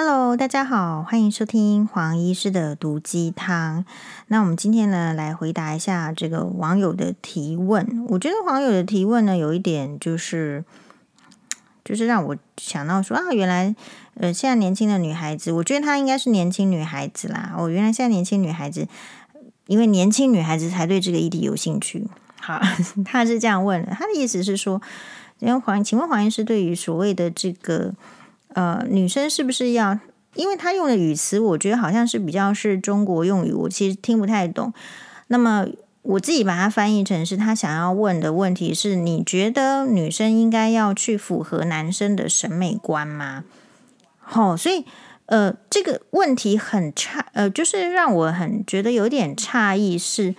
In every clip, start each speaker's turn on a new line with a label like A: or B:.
A: Hello，大家好，欢迎收听黄医师的毒鸡汤。那我们今天呢，来回答一下这个网友的提问。我觉得网友的提问呢，有一点就是，就是让我想到说啊，原来呃，现在年轻的女孩子，我觉得她应该是年轻女孩子啦。哦，原来现在年轻女孩子，因为年轻女孩子才对这个议题有兴趣。好，她是这样问的，她的意思是说，因为黄，请问黄医师对于所谓的这个。呃，女生是不是要？因为她用的语词，我觉得好像是比较是中国用语，我其实听不太懂。那么我自己把它翻译成是她想要问的问题是：你觉得女生应该要去符合男生的审美观吗？哦，所以呃，这个问题很差，呃，就是让我很觉得有点诧异是。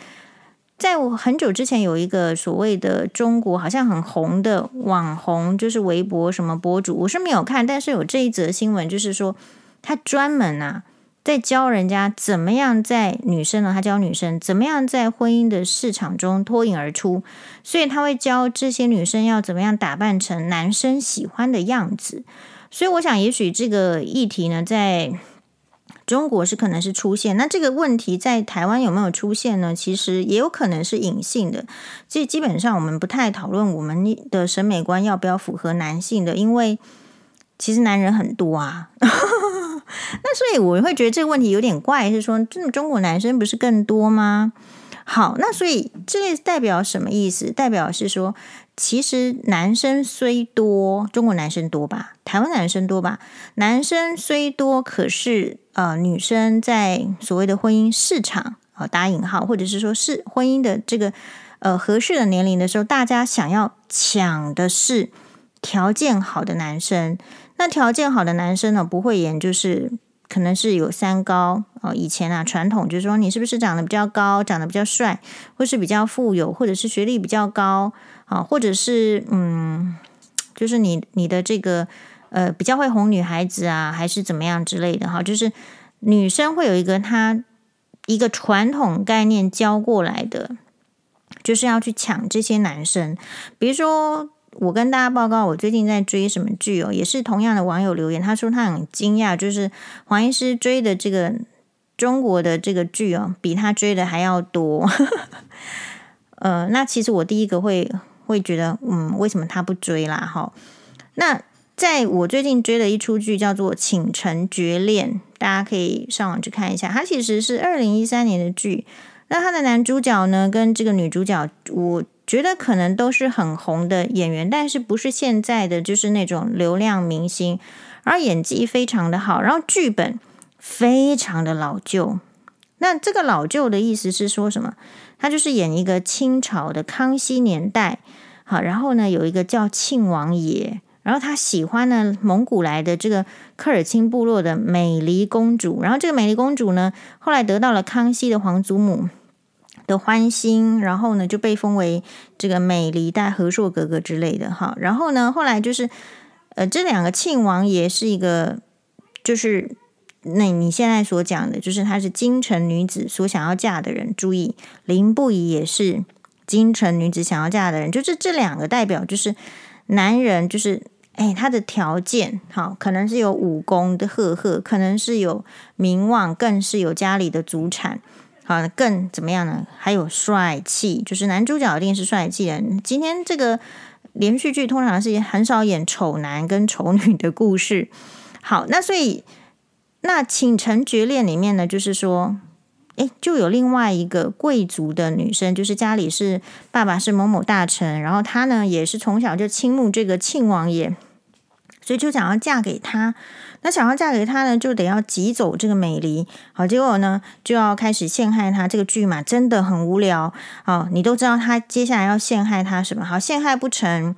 A: 在我很久之前，有一个所谓的中国好像很红的网红，就是微博什么博主，我是没有看，但是有这一则新闻，就是说他专门啊在教人家怎么样在女生呢，他教女生怎么样在婚姻的市场中脱颖而出，所以他会教这些女生要怎么样打扮成男生喜欢的样子，所以我想，也许这个议题呢，在。中国是可能是出现，那这个问题在台湾有没有出现呢？其实也有可能是隐性的。这基本上我们不太讨论我们的审美观要不要符合男性的，因为其实男人很多啊。那所以我会觉得这个问题有点怪，是说真的中国男生不是更多吗？好，那所以这代表什么意思？代表是说。其实男生虽多，中国男生多吧，台湾男生多吧。男生虽多，可是呃，女生在所谓的婚姻市场啊、打引号，或者是说是婚姻的这个呃合适的年龄的时候，大家想要抢的是条件好的男生。那条件好的男生呢，不会演就是可能是有三高啊、以前啊，传统就是说你是不是长得比较高，长得比较帅，或是比较富有，或者是学历比较高。啊，或者是嗯，就是你你的这个呃比较会哄女孩子啊，还是怎么样之类的哈，就是女生会有一个她一个传统概念教过来的，就是要去抢这些男生。比如说，我跟大家报告，我最近在追什么剧哦，也是同样的网友留言，他说他很惊讶，就是黄医师追的这个中国的这个剧哦，比他追的还要多。呃，那其实我第一个会。会觉得，嗯，为什么他不追啦？哈，那在我最近追的一出剧叫做《倾城绝恋》，大家可以上网去看一下。它其实是二零一三年的剧。那他的男主角呢，跟这个女主角，我觉得可能都是很红的演员，但是不是现在的就是那种流量明星，而演技非常的好，然后剧本非常的老旧。那这个老旧的意思是说什么？他就是演一个清朝的康熙年代，好，然后呢，有一个叫庆王爷，然后他喜欢呢蒙古来的这个科尔沁部落的美丽公主，然后这个美丽公主呢，后来得到了康熙的皇祖母的欢心，然后呢就被封为这个美丽代和硕格格之类的，哈，然后呢后来就是呃这两个庆王爷是一个就是。那你现在所讲的，就是他是京城女子所想要嫁的人。注意，林不疑也是京城女子想要嫁的人。就是这两个代表，就是男人，就是哎，他的条件好，可能是有武功的赫赫，可能是有名望，更是有家里的祖产。好，更怎么样呢？还有帅气，就是男主角一定是帅气的。今天这个连续剧通常是很少演丑男跟丑女的故事。好，那所以。那《倾城绝恋》里面呢，就是说，诶，就有另外一个贵族的女生，就是家里是爸爸是某某大臣，然后她呢也是从小就倾慕这个庆王爷，所以就想要嫁给他。那想要嫁给他呢，就得要挤走这个美丽。好，结果呢就要开始陷害他。这个剧嘛，真的很无聊。好，你都知道他接下来要陷害他什么？好，陷害不成，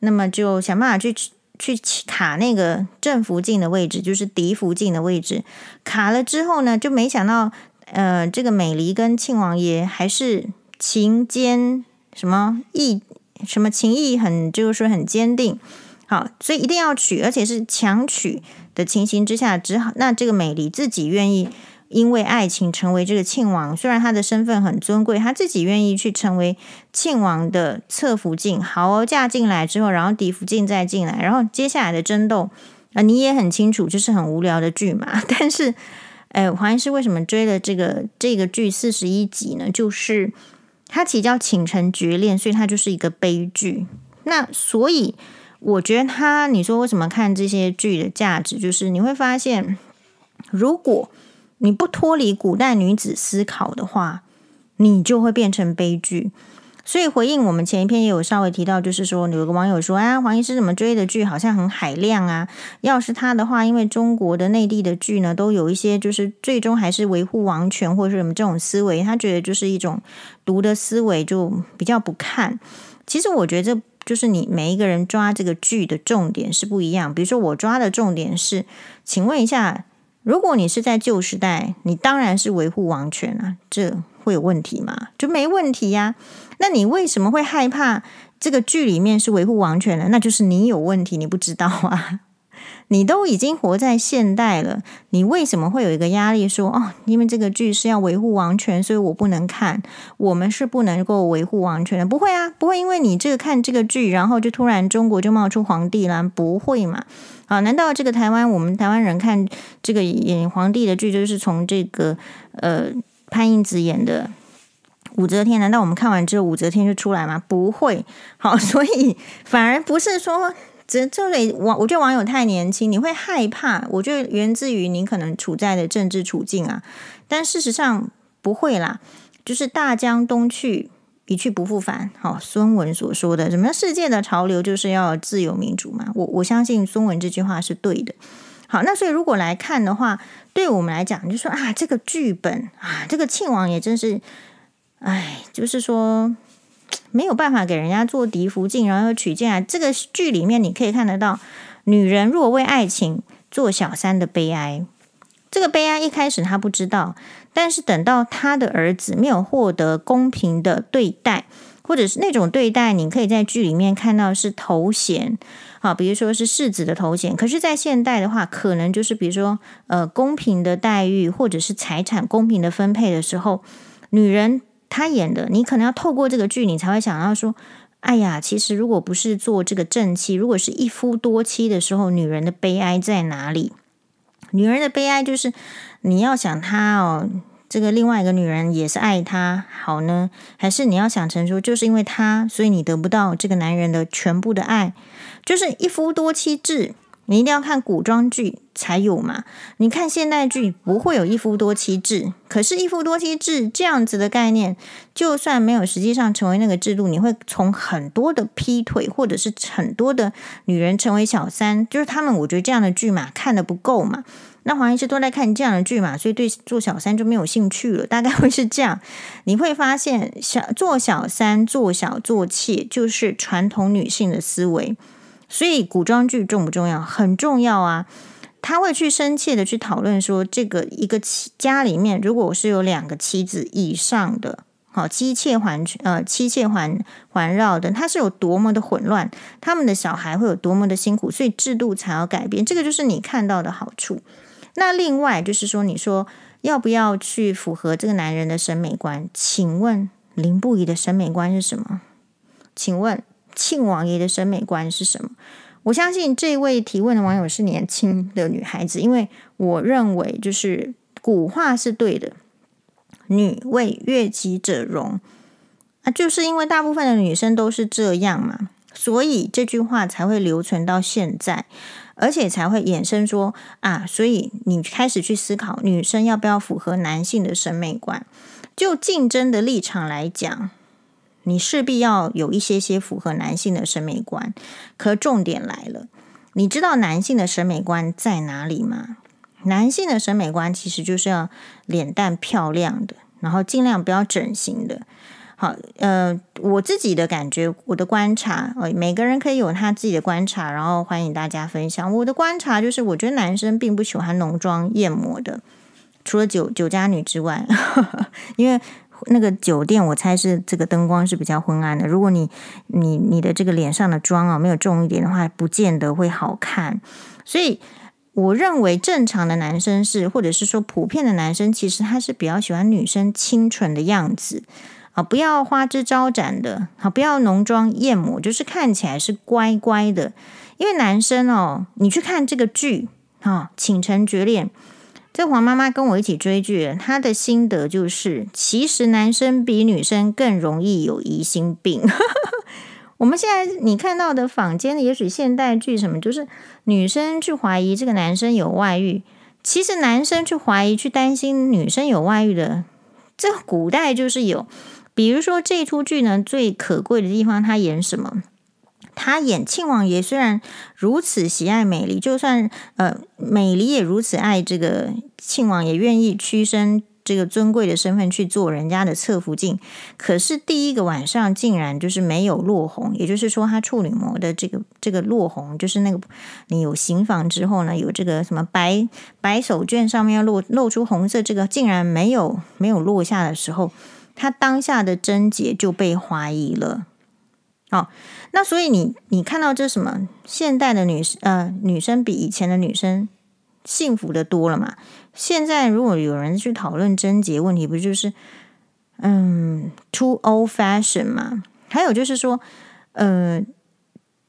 A: 那么就想办法去。去卡那个正福晋的位置，就是嫡福晋的位置。卡了之后呢，就没想到，呃，这个美丽跟庆王爷还是情坚什么义什么情义很，就是说很坚定。好，所以一定要娶，而且是强娶的情形之下，只好那这个美丽自己愿意。因为爱情成为这个庆王，虽然他的身份很尊贵，他自己愿意去成为庆王的侧福晋。好，嫁进来之后，然后嫡福晋再进来，然后接下来的争斗啊，你也很清楚，就是很无聊的剧嘛。但是，哎，黄医师为什么追了这个这个剧四十一集呢？就是它其实叫《倾城绝恋》，所以它就是一个悲剧。那所以我觉得他，你说为什么看这些剧的价值，就是你会发现，如果你不脱离古代女子思考的话，你就会变成悲剧。所以回应我们前一篇也有稍微提到，就是说有个网友说：“啊，黄医师怎么追的剧好像很海量啊？要是他的话，因为中国的内地的剧呢，都有一些就是最终还是维护王权或者是什么这种思维，他觉得就是一种毒的思维，就比较不看。其实我觉得这就是你每一个人抓这个剧的重点是不一样。比如说我抓的重点是，请问一下，如果你是在旧时代，你当然是维护王权啊，这会有问题吗？就没问题呀。”那你为什么会害怕这个剧里面是维护王权呢？那就是你有问题，你不知道啊！你都已经活在现代了，你为什么会有一个压力说哦，因为这个剧是要维护王权，所以我不能看。我们是不能够维护王权的，不会啊，不会因为你这个看这个剧，然后就突然中国就冒出皇帝了，不会嘛？啊，难道这个台湾我们台湾人看这个演皇帝的剧，就是从这个呃潘英子演的？武则天，难道我们看完之后武则天就出来吗？不会。好，所以反而不是说这这类网，我觉得网友太年轻，你会害怕。我觉得源自于你可能处在的政治处境啊。但事实上不会啦，就是大江东去，一去不复返。好，孙文所说的什么世界的潮流就是要自由民主嘛。我我相信孙文这句话是对的。好，那所以如果来看的话，对我们来讲，就说啊，这个剧本啊，这个庆王也真是。哎，就是说没有办法给人家做敌福晋，然后又娶进来。这个剧里面你可以看得到，女人若为爱情做小三的悲哀。这个悲哀一开始他不知道，但是等到他的儿子没有获得公平的对待，或者是那种对待，你可以在剧里面看到是头衔，好，比如说是世子的头衔。可是，在现代的话，可能就是比如说呃公平的待遇，或者是财产公平的分配的时候，女人。他演的，你可能要透过这个剧，你才会想到说：“哎呀，其实如果不是做这个正妻，如果是一夫多妻的时候，女人的悲哀在哪里？女人的悲哀就是你要想她哦，这个另外一个女人也是爱她好呢，还是你要想成说，就是因为她，所以你得不到这个男人的全部的爱，就是一夫多妻制。”你一定要看古装剧才有嘛？你看现代剧不会有一夫多妻制，可是，一夫多妻制这样子的概念，就算没有实际上成为那个制度，你会从很多的劈腿，或者是很多的女人成为小三，就是他们，我觉得这样的剧嘛，看得不够嘛。那黄医师都在看这样的剧嘛，所以对做小三就没有兴趣了，大概会是这样。你会发现，小做小三、做小做妾，就是传统女性的思维。所以古装剧重不重要？很重要啊！他会去深切的去讨论说，这个一个妻家里面，如果我是有两个妻子以上的，好妻妾环呃妻妾环环绕的，他是有多么的混乱，他们的小孩会有多么的辛苦，所以制度才要改变。这个就是你看到的好处。那另外就是说，你说要不要去符合这个男人的审美观？请问林不疑的审美观是什么？请问？庆王爷的审美观是什么？我相信这位提问的网友是年轻的女孩子，因为我认为就是古话是对的，“女为悦己者容”，啊，就是因为大部分的女生都是这样嘛，所以这句话才会留存到现在，而且才会衍生说啊，所以你开始去思考女生要不要符合男性的审美观，就竞争的立场来讲。你势必要有一些些符合男性的审美观，可重点来了，你知道男性的审美观在哪里吗？男性的审美观其实就是要脸蛋漂亮的，然后尽量不要整形的。好，呃，我自己的感觉，我的观察，呃，每个人可以有他自己的观察，然后欢迎大家分享。我的观察就是，我觉得男生并不喜欢浓妆艳抹的，除了酒酒家女之外，因为。那个酒店，我猜是这个灯光是比较昏暗的。如果你你你的这个脸上的妆啊没有重一点的话，不见得会好看。所以我认为正常的男生是，或者是说普遍的男生，其实他是比较喜欢女生清纯的样子啊，不要花枝招展的，好，不要浓妆艳抹，就是看起来是乖乖的。因为男生哦，你去看这个剧啊，《倾城绝恋》，这黄妈妈跟我一起追剧，她的心得就是，其实男生比女生更容易有疑心病。我们现在你看到的坊间的，也许现代剧什么，就是女生去怀疑这个男生有外遇，其实男生去怀疑、去担心女生有外遇的，这古代就是有。比如说这出剧呢，最可贵的地方，他演什么？他演庆王爷，虽然如此喜爱美丽，就算呃美丽也如此爱这个庆王爷，愿意屈身这个尊贵的身份去做人家的侧福晋，可是第一个晚上竟然就是没有落红，也就是说他处女膜的这个这个落红，就是那个你有行房之后呢，有这个什么白白手绢上面要露露出红色，这个竟然没有没有落下的时候。他当下的贞洁就被怀疑了，哦，那所以你你看到这什么？现代的女呃女生比以前的女生幸福的多了嘛？现在如果有人去讨论贞洁问题，不就是嗯 too old fashion 嘛？还有就是说，呃，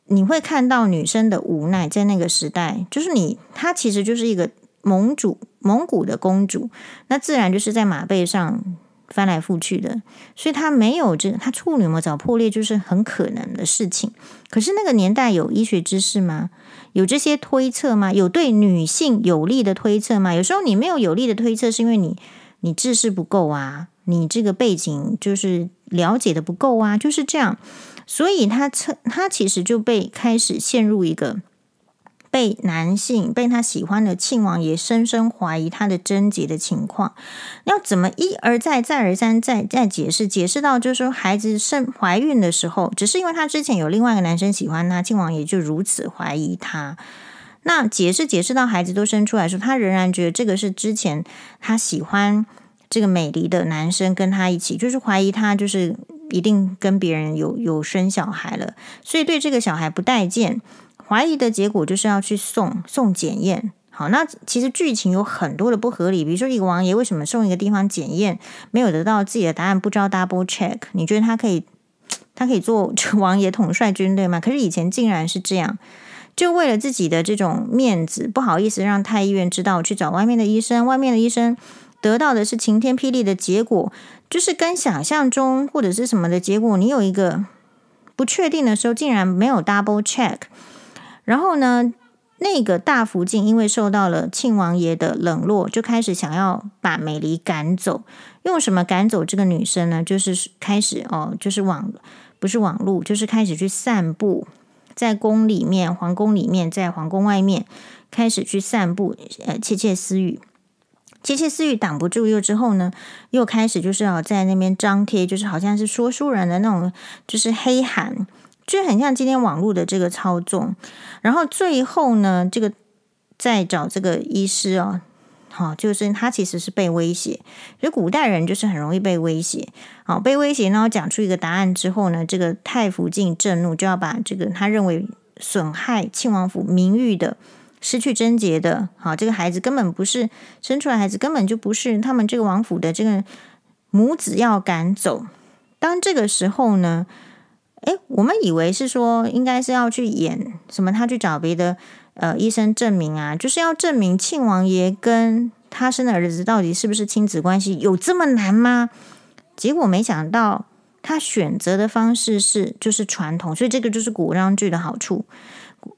A: 你会看到女生的无奈，在那个时代，就是你她其实就是一个蒙主蒙古的公主，那自然就是在马背上。翻来覆去的，所以他没有这个，他处女膜早破裂就是很可能的事情。可是那个年代有医学知识吗？有这些推测吗？有对女性有利的推测吗？有时候你没有有利的推测，是因为你你知识不够啊，你这个背景就是了解的不够啊，就是这样。所以他测他其实就被开始陷入一个。被男性被他喜欢的庆王爷深深怀疑他的贞洁的情况，要怎么一而再再而三再再解释？解释到就是说孩子生怀孕的时候，只是因为他之前有另外一个男生喜欢他，庆王爷就如此怀疑他。那解释解释到孩子都生出来说，他仍然觉得这个是之前他喜欢这个美丽的男生跟他一起，就是怀疑他就是一定跟别人有有生小孩了，所以对这个小孩不待见。怀疑的结果就是要去送送检验。好，那其实剧情有很多的不合理，比如说一个王爷为什么送一个地方检验，没有得到自己的答案，不知道 double check？你觉得他可以 他可以做王爷统帅军队吗？可是以前竟然是这样，就为了自己的这种面子，不好意思让太医院知道，去找外面的医生，外面的医生得到的是晴天霹雳的结果，就是跟想象中或者是什么的结果，你有一个不确定的时候，竟然没有 double check。然后呢，那个大福晋因为受到了庆王爷的冷落，就开始想要把美丽赶走。用什么赶走这个女生呢？就是开始哦，就是网不是网路，就是开始去散步，在宫里面、皇宫里面，在皇宫外面开始去散步，呃，窃窃私语。窃窃私语挡不住，又之后呢，又开始就是要在那边张贴，就是好像是说书人的那种，就是黑函。就很像今天网络的这个操纵，然后最后呢，这个再找这个医师哦，好，就是他其实是被威胁，所以古代人就是很容易被威胁，好，被威胁，然后讲出一个答案之后呢，这个太福晋震怒，就要把这个他认为损害庆王府名誉的、失去贞洁的，好，这个孩子根本不是生出来，孩子根本就不是他们这个王府的这个母子要赶走。当这个时候呢，诶，我们以为是说应该是要去演什么，他去找别的呃医生证明啊，就是要证明庆王爷跟他生的儿子到底是不是亲子关系，有这么难吗？结果没想到他选择的方式是就是传统，所以这个就是古装剧的好处。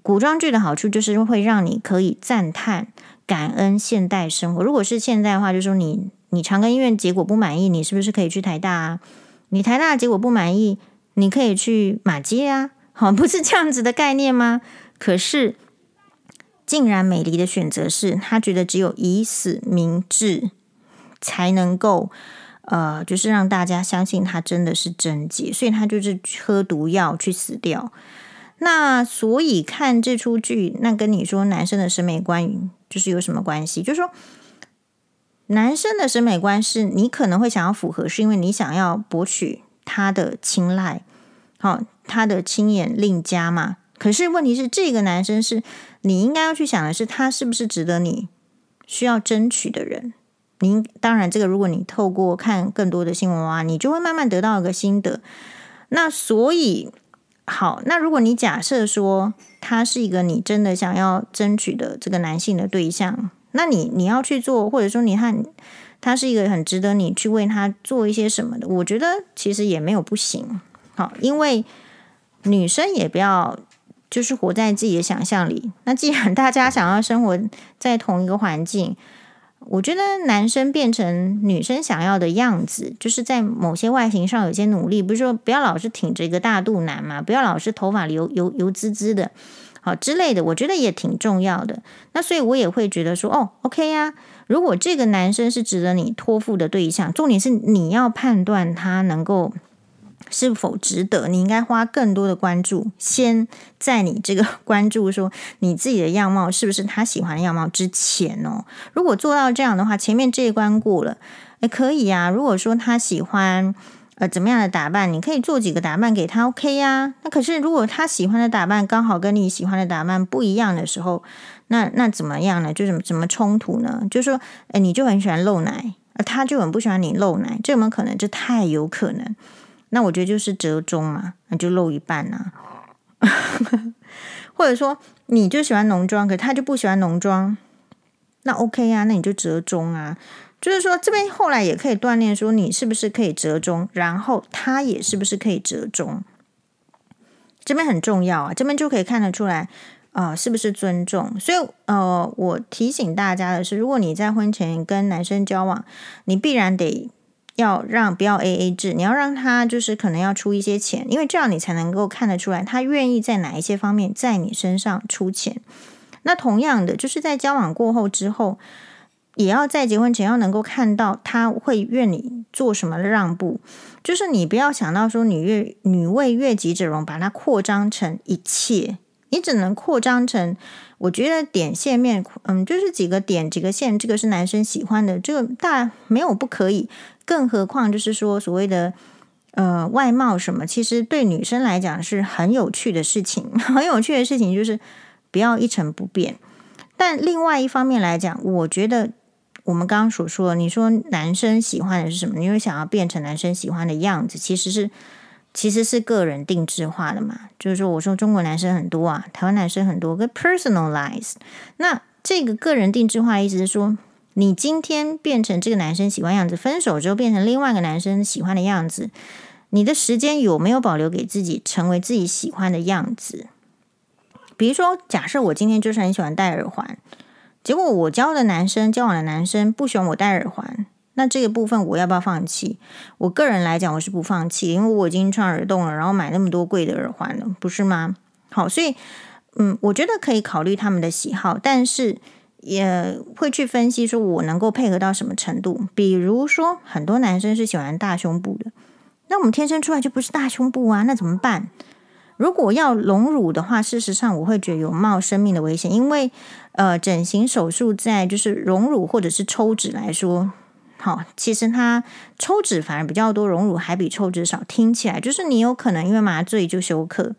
A: 古装剧的好处就是会让你可以赞叹感恩现代生活。如果是现在的话，就是说你你长庚医院结果不满意，你是不是可以去台大啊？你台大结果不满意。你可以去马街啊，好，不是这样子的概念吗？可是，竟然美丽的选择是，他觉得只有以死明志，才能够，呃，就是让大家相信他真的是贞洁，所以他就是喝毒药去死掉。那所以看这出剧，那跟你说男生的审美观就是有什么关系？就是说，男生的审美观是你可能会想要符合，是因为你想要博取。他的青睐，好，他的亲眼令加嘛。可是问题是，这个男生是你应该要去想的是，他是不是值得你需要争取的人？你当然，这个如果你透过看更多的新闻啊，你就会慢慢得到一个心得。那所以，好，那如果你假设说他是一个你真的想要争取的这个男性的对象，那你你要去做，或者说你看他是一个很值得你去为他做一些什么的，我觉得其实也没有不行。好，因为女生也不要就是活在自己的想象里。那既然大家想要生活在同一个环境，我觉得男生变成女生想要的样子，就是在某些外形上有些努力，不是说不要老是挺着一个大肚腩嘛，不要老是头发油油油滋滋的，好之类的，我觉得也挺重要的。那所以我也会觉得说，哦，OK 呀，如果这个男生是值得你托付的对象，重点是你要判断他能够。是否值得？你应该花更多的关注，先在你这个 关注说你自己的样貌是不是他喜欢的样貌之前哦。如果做到这样的话，前面这一关过了，诶，可以呀。如果说他喜欢呃怎么样的打扮，你可以做几个打扮给他，OK 呀。那可是如果他喜欢的打扮刚好跟你喜欢的打扮不一样的时候，那那怎么样呢？就怎么怎么冲突呢？就说，诶，你就很喜欢露奶，而他就很不喜欢你露奶，这有没有可能？这太有可能。那我觉得就是折中嘛，那就露一半呐、啊，或者说你就喜欢浓妆，可他就不喜欢浓妆，那 OK 啊，那你就折中啊。就是说这边后来也可以锻炼，说你是不是可以折中，然后他也是不是可以折中，这边很重要啊，这边就可以看得出来啊、是不是尊重。所以呃，我提醒大家的是，如果你在婚前跟男生交往，你必然得。要让不要 AA 制，你要让他就是可能要出一些钱，因为这样你才能够看得出来他愿意在哪一些方面在你身上出钱。那同样的，就是在交往过后之后，也要在结婚前要能够看到他会愿你做什么让步。就是你不要想到说女越女为悦己者容，把它扩张成一切，你只能扩张成我觉得点线面，嗯，就是几个点几个线，这个是男生喜欢的，这个大没有不可以。更何况，就是说，所谓的呃外貌什么，其实对女生来讲是很有趣的事情。很有趣的事情就是不要一成不变。但另外一方面来讲，我觉得我们刚刚所说，你说男生喜欢的是什么？你会想要变成男生喜欢的样子，其实是其实是个人定制化的嘛。就是说，我说中国男生很多啊，台湾男生很多，个 personalize。那这个个人定制化意思是说。你今天变成这个男生喜欢样子，分手之后变成另外一个男生喜欢的样子，你的时间有没有保留给自己成为自己喜欢的样子？比如说，假设我今天就是很喜欢戴耳环，结果我交的男生交往的男生不喜欢我戴耳环，那这个部分我要不要放弃？我个人来讲，我是不放弃，因为我已经穿耳洞了，然后买那么多贵的耳环了，不是吗？好，所以嗯，我觉得可以考虑他们的喜好，但是。也会去分析说，我能够配合到什么程度。比如说，很多男生是喜欢大胸部的，那我们天生出来就不是大胸部啊，那怎么办？如果要隆乳的话，事实上我会觉得有冒生命的危险，因为呃，整形手术在就是隆乳或者是抽脂来说，好，其实它抽脂反而比较多，隆乳还比抽脂少。听起来就是你有可能因为麻醉就休克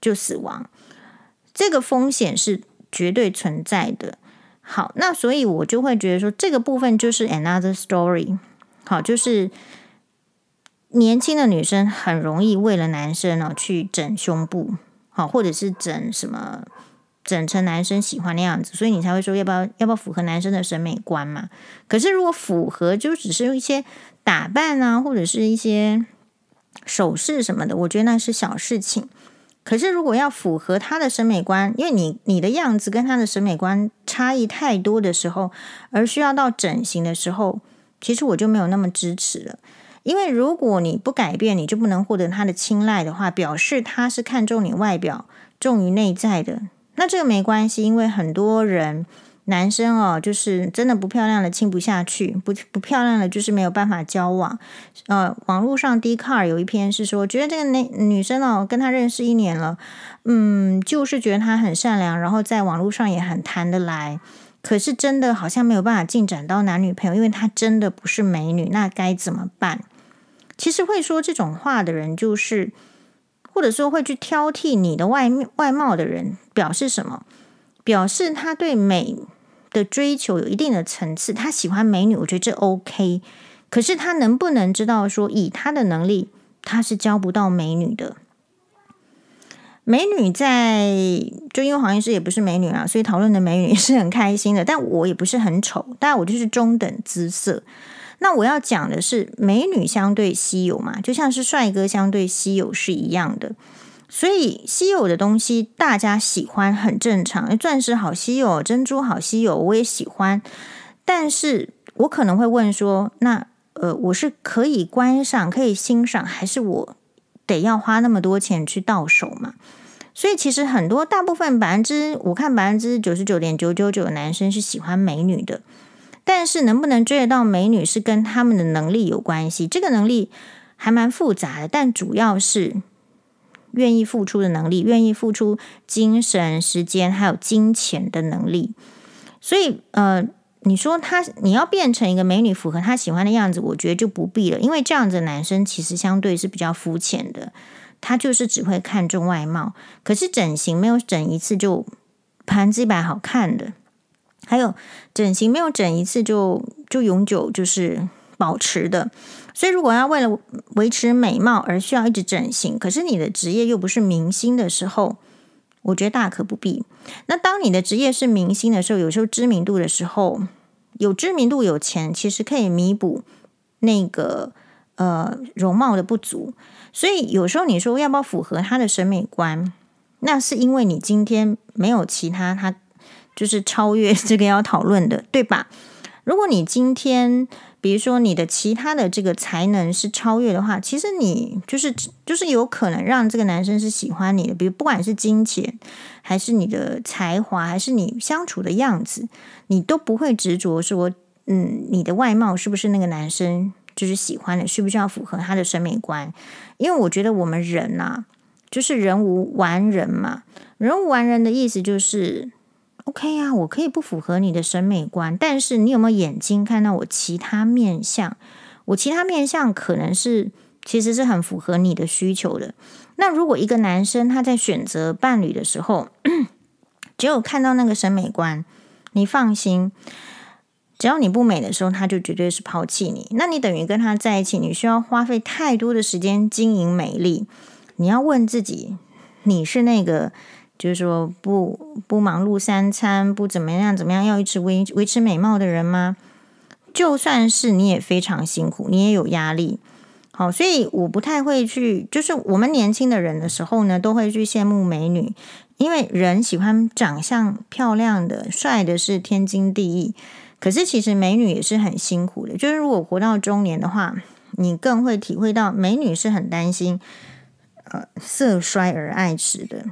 A: 就死亡，这个风险是绝对存在的。好，那所以我就会觉得说，这个部分就是 another story。好，就是年轻的女生很容易为了男生呢去整胸部，好，或者是整什么整成男生喜欢的样子，所以你才会说要不要要不要符合男生的审美观嘛？可是如果符合，就只是一些打扮啊，或者是一些首饰什么的，我觉得那是小事情。可是，如果要符合他的审美观，因为你你的样子跟他的审美观差异太多的时候，而需要到整形的时候，其实我就没有那么支持了。因为如果你不改变，你就不能获得他的青睐的话，表示他是看重你外表重于内在的。那这个没关系，因为很多人。男生哦，就是真的不漂亮的亲不下去，不不漂亮的就是没有办法交往。呃，网络上 d c a r 有一篇是说，觉得这个女女生哦，跟他认识一年了，嗯，就是觉得她很善良，然后在网络上也很谈得来，可是真的好像没有办法进展到男女朋友，因为她真的不是美女，那该怎么办？其实会说这种话的人，就是或者说会去挑剔你的外外貌的人，表示什么？表示他对美。的追求有一定的层次，他喜欢美女，我觉得这 OK。可是他能不能知道说，以他的能力，他是交不到美女的。美女在，就因为黄医师也不是美女啊，所以讨论的美女是很开心的。但我也不是很丑，但我就是中等姿色。那我要讲的是，美女相对稀有嘛，就像是帅哥相对稀有是一样的。所以稀有的东西大家喜欢很正常，钻石好稀有，珍珠好稀有，我也喜欢。但是我可能会问说，那呃，我是可以观赏、可以欣赏，还是我得要花那么多钱去到手嘛？所以其实很多大部分百分之，我看百分之九十九点九九九的男生是喜欢美女的。但是能不能追得到美女是跟他们的能力有关系，这个能力还蛮复杂的，但主要是愿意付出的能力，愿意付出精神、时间还有金钱的能力。所以，呃，你说他你要变成一个美女，符合他喜欢的样子，我觉得就不必了，因为这样子的男生其实相对是比较肤浅的，他就是只会看重外貌，可是整形没有整一次就百分之一百好看的。还有整形没有整一次就就永久就是保持的，所以如果要为了维持美貌而需要一直整形，可是你的职业又不是明星的时候，我觉得大可不必。那当你的职业是明星的时候，有时候知名度的时候，有知名度有钱，其实可以弥补那个呃容貌的不足。所以有时候你说要不要符合他的审美观，那是因为你今天没有其他他。就是超越这个要讨论的，对吧？如果你今天，比如说你的其他的这个才能是超越的话，其实你就是就是有可能让这个男生是喜欢你的。比如不管是金钱，还是你的才华，还是你相处的样子，你都不会执着说，嗯，你的外貌是不是那个男生就是喜欢的，需不需要符合他的审美观？因为我觉得我们人呐、就是人无完人嘛，人无完人的意思就是。OK 啊，我可以不符合你的审美观，但是你有没有眼睛看到我其他面相？我其他面相可能是其实是很符合你的需求的。那如果一个男生他在选择伴侣的时候，只有看到那个审美观，你放心，只要你不美的时候，他就绝对是抛弃你。那你等于跟他在一起，你需要花费太多的时间经营美丽。你要问自己，你是那个？就是说不不忙碌三餐，不怎么样怎么样，要一直维维持美貌的人吗？就算是你也非常辛苦，你也有压力。好，所以我不太会去，就是我们年轻的人的时候呢，都会去羡慕美女，因为人喜欢长相漂亮的、帅的是天经地义。可是其实美女也是很辛苦的，就是如果活到中年的话，你更会体会到美女是很担心，呃，色衰而爱弛的。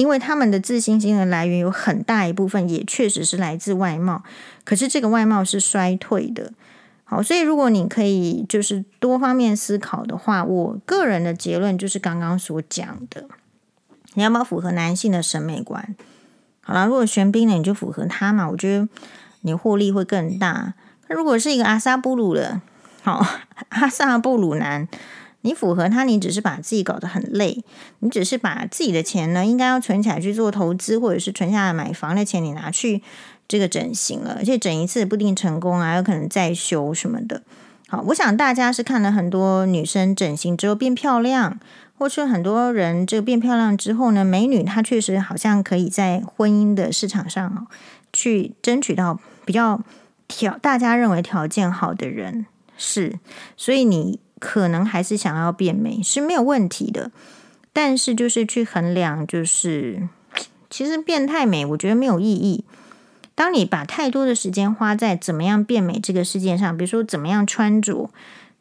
A: 因为他们的自信心的来源有很大一部分也确实是来自外貌，可是这个外貌是衰退的。好，所以如果你可以就是多方面思考的话，我个人的结论就是刚刚所讲的，你要不要符合男性的审美观？好了，如果玄彬呢，你就符合他嘛，我觉得你获利会更大。那如果是一个阿萨布鲁的，好，阿萨布鲁男。你符合他，你只是把自己搞得很累。你只是把自己的钱呢，应该要存起来去做投资，或者是存下来买房的钱，你拿去这个整形了，而且整一次不一定成功啊，有可能再修什么的。好，我想大家是看了很多女生整形之后变漂亮，或是很多人这个变漂亮之后呢，美女她确实好像可以在婚姻的市场上去争取到比较条大家认为条件好的人，是，所以你。可能还是想要变美是没有问题的，但是就是去衡量，就是其实变太美，我觉得没有意义。当你把太多的时间花在怎么样变美这个事件上，比如说怎么样穿着，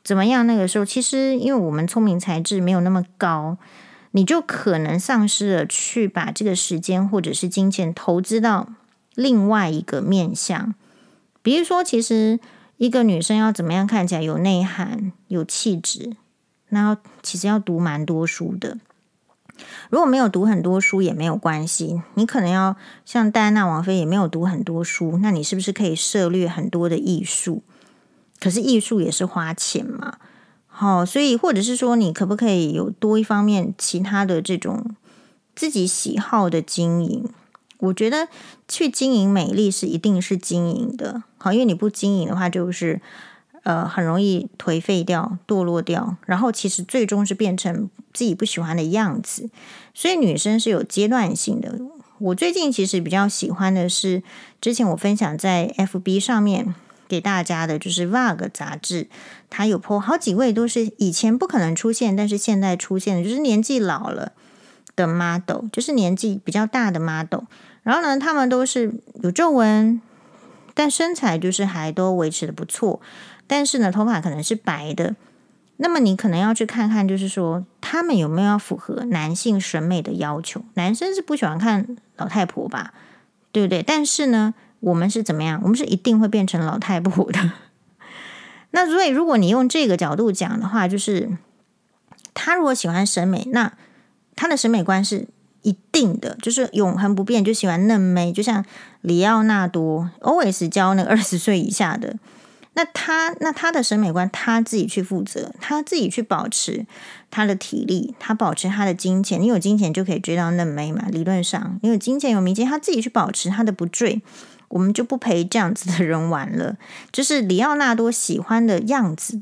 A: 怎么样那个时候，其实因为我们聪明才智没有那么高，你就可能丧失了去把这个时间或者是金钱投资到另外一个面向，比如说其实。一个女生要怎么样看起来有内涵、有气质？那要其实要读蛮多书的。如果没有读很多书也没有关系，你可能要像戴安娜王妃也没有读很多书，那你是不是可以涉猎很多的艺术？可是艺术也是花钱嘛。好，所以或者是说，你可不可以有多一方面其他的这种自己喜好的经营？我觉得去经营美丽是一定是经营的，好，因为你不经营的话，就是，呃很容易颓废掉、堕落掉，然后其实最终是变成自己不喜欢的样子。所以女生是有阶段性的。我最近其实比较喜欢的是，之前我分享在 FB 上面给大家的，就是《VOG》杂志，它有 po 好几位都是以前不可能出现，但是现在出现的，就是年纪老了的 model，就是年纪比较大的 model。然后呢，他们都是有皱纹，但身材就是还都维持的不错。但是呢，头发可能是白的。那么你可能要去看看，就是说他们有没有要符合男性审美的要求？男生是不喜欢看老太婆吧，对不对？但是呢，我们是怎么样？我们是一定会变成老太婆的。那所以，如果你用这个角度讲的话，就是他如果喜欢审美，那他的审美观是一定的，就是永恒不变，就喜欢嫩妹，就像里奥纳多 always 教那个二十岁以下的。那他那他的审美观，他自己去负责，他自己去保持他的体力，他保持他的金钱。你有金钱就可以追到嫩妹嘛？理论上，你有金钱有名气，他自己去保持他的不坠，我们就不陪这样子的人玩了。就是里奥纳多喜欢的样子，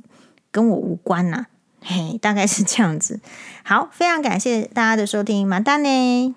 A: 跟我无关呐、嘿，大概是这样子。好，非常感谢大家的收听，马丹呢。